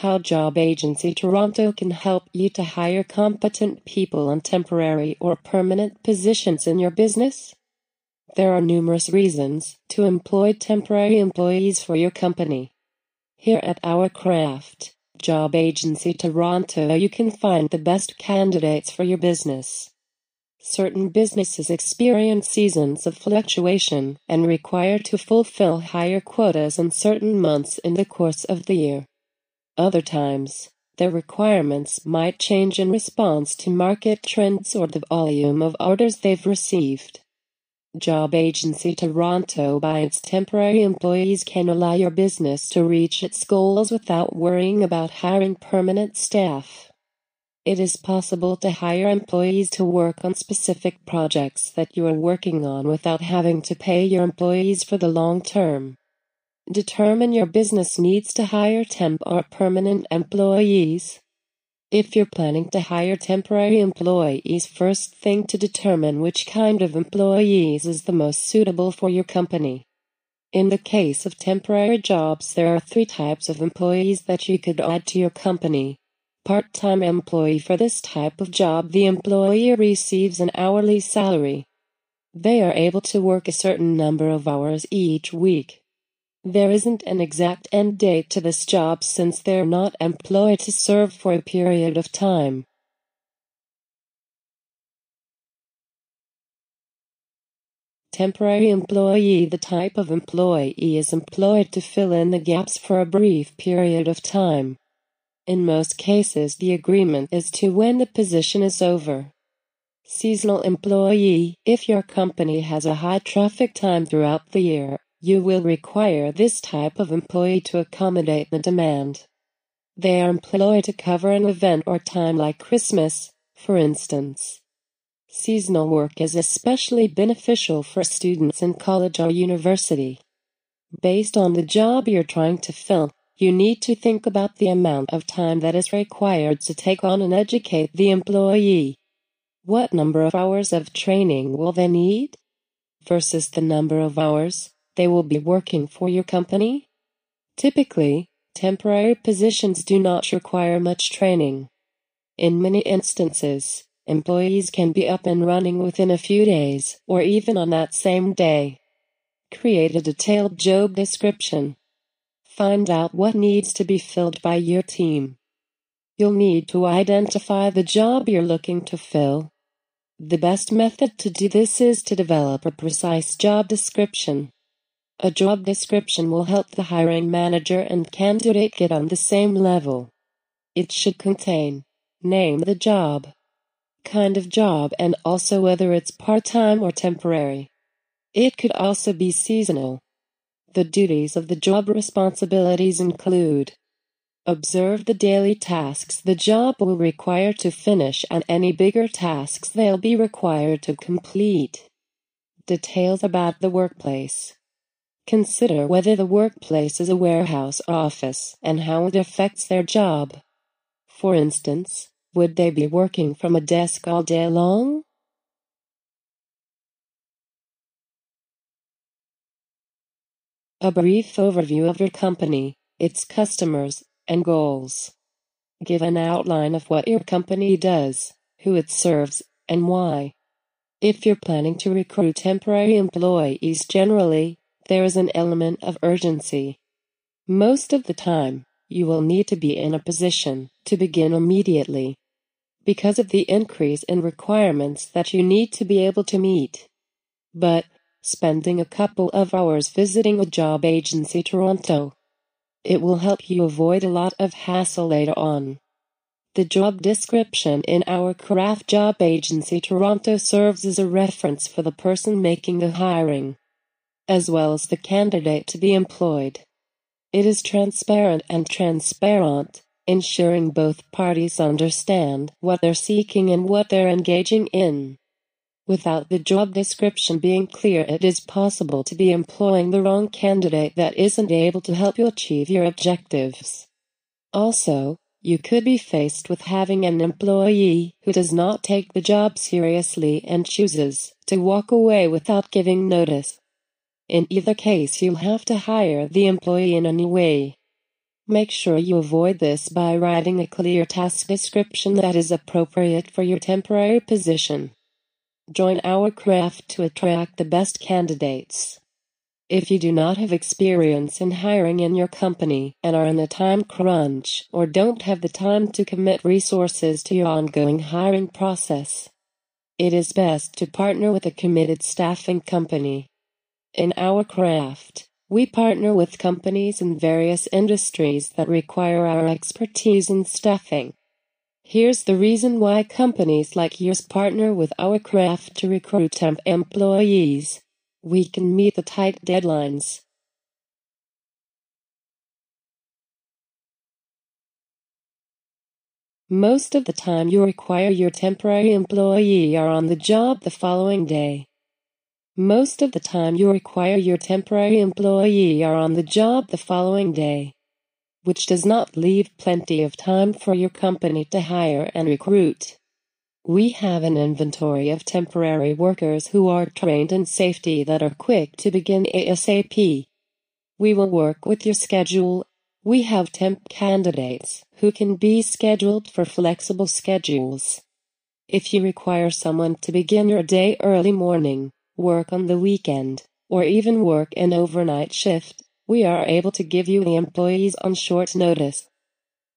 how Job Agency Toronto can help you to hire competent people on temporary or permanent positions in your business. There are numerous reasons to employ temporary employees for your company. Here at our craft, Job Agency Toronto, you can find the best candidates for your business. Certain businesses experience seasons of fluctuation and require to fulfill higher quotas in certain months in the course of the year. Other times, their requirements might change in response to market trends or the volume of orders they've received. Job Agency Toronto by its temporary employees can allow your business to reach its goals without worrying about hiring permanent staff. It is possible to hire employees to work on specific projects that you are working on without having to pay your employees for the long term. Determine your business needs to hire temp or permanent employees. If you're planning to hire temporary employees, first thing to determine which kind of employees is the most suitable for your company. In the case of temporary jobs, there are three types of employees that you could add to your company part-time employee for this type of job the employer receives an hourly salary. They are able to work a certain number of hours each week. There isn't an exact end date to this job since they're not employed to serve for a period of time. Temporary employee The type of employee is employed to fill in the gaps for a brief period of time. In most cases the agreement is to when the position is over. Seasonal employee If your company has a high traffic time throughout the year, you will require this type of employee to accommodate the demand. They are employed to cover an event or time like Christmas, for instance. Seasonal work is especially beneficial for students in college or university. Based on the job you're trying to fill, you need to think about the amount of time that is required to take on and educate the employee. What number of hours of training will they need? Versus the number of hours they will be working for your company? Typically, temporary positions do not require much training. In many instances, employees can be up and running within a few days or even on that same day. Create a detailed job description Find out what needs to be filled by your team. You'll need to identify the job you're looking to fill. The best method to do this is to develop a precise job description. A job description will help the hiring manager and candidate get on the same level. It should contain name the job, kind of job, and also whether it's part time or temporary. It could also be seasonal. The duties of the job responsibilities include Observe the daily tasks the job will require to finish and any bigger tasks they'll be required to complete. Details about the workplace. Consider whether the workplace is a warehouse office and how it affects their job. For instance, would they be working from a desk all day long? A brief overview of your company, its customers, and goals. Give an outline of what your company does, who it serves, and why. If you're planning to recruit temporary employees generally, there is an element of urgency. Most of the time, you will need to be in a position to begin immediately because of the increase in requirements that you need to be able to meet. But spending a couple of hours visiting a job agency Toronto. It will help you avoid a lot of hassle later on. The job description in our craft job agency Toronto serves as a reference for the person making the hiring, as well as the candidate to be employed. It is transparent and transparent, ensuring both parties understand what they're seeking and what they're engaging in. Without the job description being clear, it is possible to be employing the wrong candidate that isn't able to help you achieve your objectives. Also, you could be faced with having an employee who does not take the job seriously and chooses to walk away without giving notice. In either case, you'll have to hire the employee in any way. Make sure you avoid this by writing a clear task description that is appropriate for your temporary position. Join our craft to attract the best candidates. If you do not have experience in hiring in your company and are in a time crunch or don't have the time to commit resources to your ongoing hiring process, it is best to partner with a committed staffing company. In our craft, we partner with companies in various industries that require our expertise in staffing. Here's the reason why companies like yours partner with our craft to recruit temp employees. We can meet the tight deadlines. Most of the time you require your temporary employee are on the job the following day. Most of the time you require your temporary employee are on the job the following day, which does not leave plenty of time for your company to hire and recruit. We have an inventory of temporary workers who are trained in safety that are quick to begin ASAP. We will work with your schedule. We have temp candidates who can be scheduled for flexible schedules. If you require someone to begin your day early morning, work on the weekend, or even work an overnight shift, we are able to give you the employees on short notice.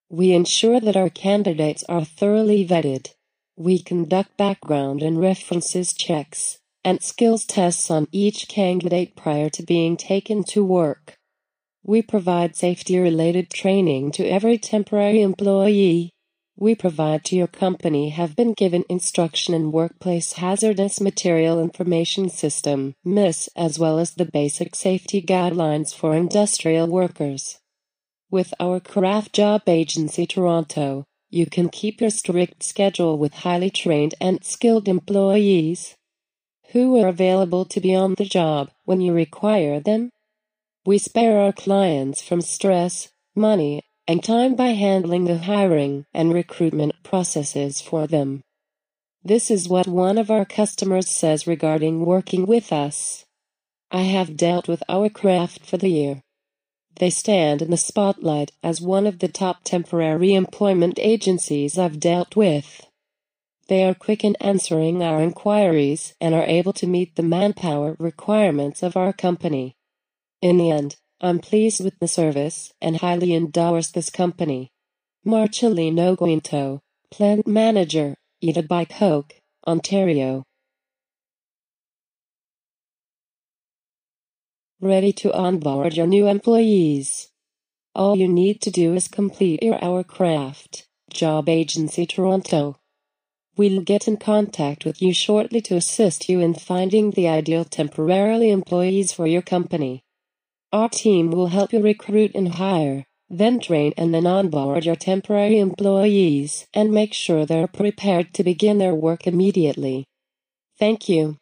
We ensure that our candidates are thoroughly vetted we conduct background and references checks and skills tests on each candidate prior to being taken to work. We provide safety related training to every temporary employee. We provide to your company have been given instruction in Workplace Hazardous Material Information System WHMIS as well as the basic safety guidelines for industrial workers. With our craft job agency Toronto, you can keep your strict schedule with highly trained and skilled employees who are available to be on the job when you require them. We spare our clients from stress, money, and time by handling the hiring and recruitment processes for them. This is what one of our customers says regarding working with us. I have dealt with our craft for the year. They stand in the spotlight as one of the top temporary employment agencies I've dealt with. They are quick in answering our inquiries and are able to meet the manpower requirements of our company. In the end, I'm pleased with the service and highly endorse this company. Marcellino Guinto, Plant Manager, Etobicoke, Ontario. ready to onboard your new employees. All you need to do is complete your Our Craft Job Agency Toronto. We'll get in contact with you shortly to assist you in finding the ideal temporarily employees for your company. Our team will help you recruit and hire, then train and then onboard your temporary employees and make sure they're prepared to begin their work immediately. Thank you.